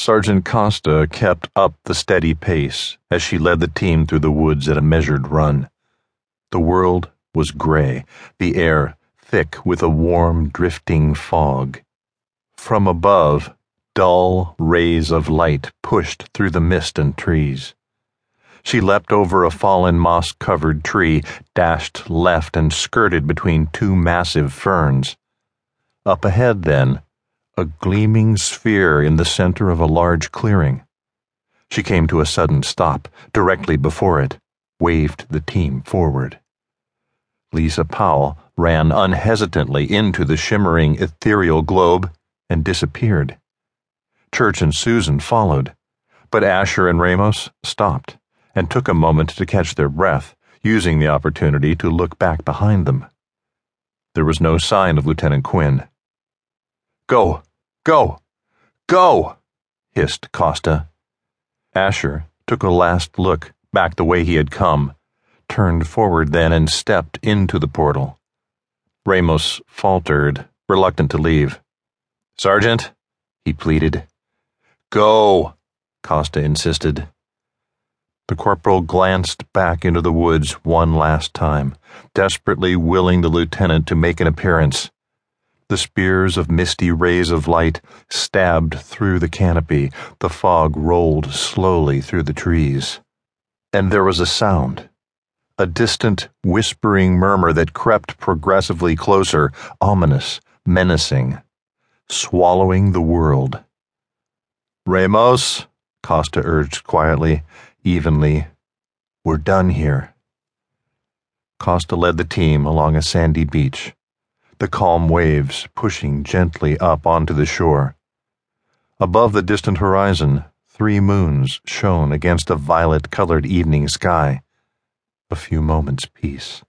Sergeant Costa kept up the steady pace as she led the team through the woods at a measured run. The world was gray, the air thick with a warm, drifting fog. From above, dull rays of light pushed through the mist and trees. She leapt over a fallen moss covered tree, dashed left, and skirted between two massive ferns. Up ahead, then, a gleaming sphere in the center of a large clearing. She came to a sudden stop directly before it, waved the team forward. Lisa Powell ran unhesitantly into the shimmering ethereal globe and disappeared. Church and Susan followed, but Asher and Ramos stopped and took a moment to catch their breath, using the opportunity to look back behind them. There was no sign of Lieutenant Quinn. Go! Go! Go! hissed Costa. Asher took a last look back the way he had come, turned forward then and stepped into the portal. Ramos faltered, reluctant to leave. Sergeant, he pleaded. Go, Costa insisted. The corporal glanced back into the woods one last time, desperately willing the lieutenant to make an appearance. The spears of misty rays of light stabbed through the canopy. The fog rolled slowly through the trees. And there was a sound. A distant, whispering murmur that crept progressively closer, ominous, menacing, swallowing the world. Ramos, Costa urged quietly, evenly, we're done here. Costa led the team along a sandy beach the calm waves pushing gently up onto the shore. Above the distant horizon, three moons shone against a violet colored evening sky. A few moments' peace.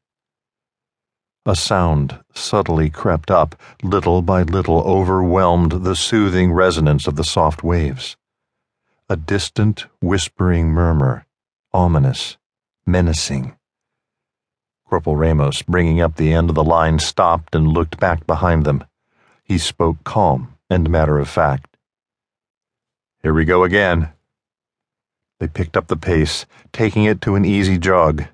A sound subtly crept up, little by little overwhelmed the soothing resonance of the soft waves. A distant, whispering murmur, ominous, menacing. Corporal Ramos, bringing up the end of the line, stopped and looked back behind them. He spoke calm and matter of fact. Here we go again. They picked up the pace, taking it to an easy jog.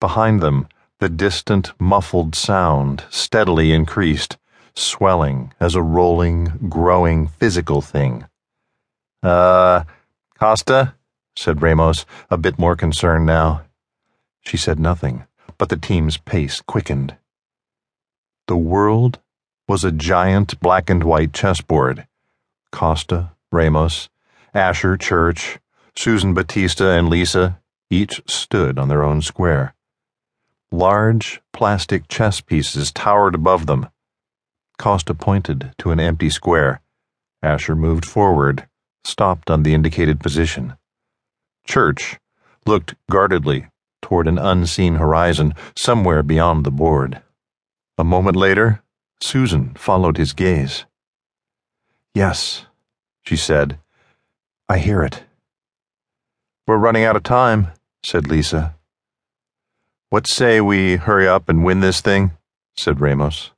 Behind them, the distant, muffled sound steadily increased, swelling as a rolling, growing physical thing. Uh, Costa? said Ramos, a bit more concerned now. She said nothing but the team's pace quickened. The world was a giant black and white chessboard. Costa, Ramos, Asher Church, Susan Batista, and Lisa each stood on their own square. Large plastic chess pieces towered above them. Costa pointed to an empty square. Asher moved forward, stopped on the indicated position. Church looked guardedly toward an unseen horizon somewhere beyond the board. A moment later, Susan followed his gaze. Yes, she said. I hear it. We're running out of time, said Lisa. What say we hurry up and win this thing? said Ramos.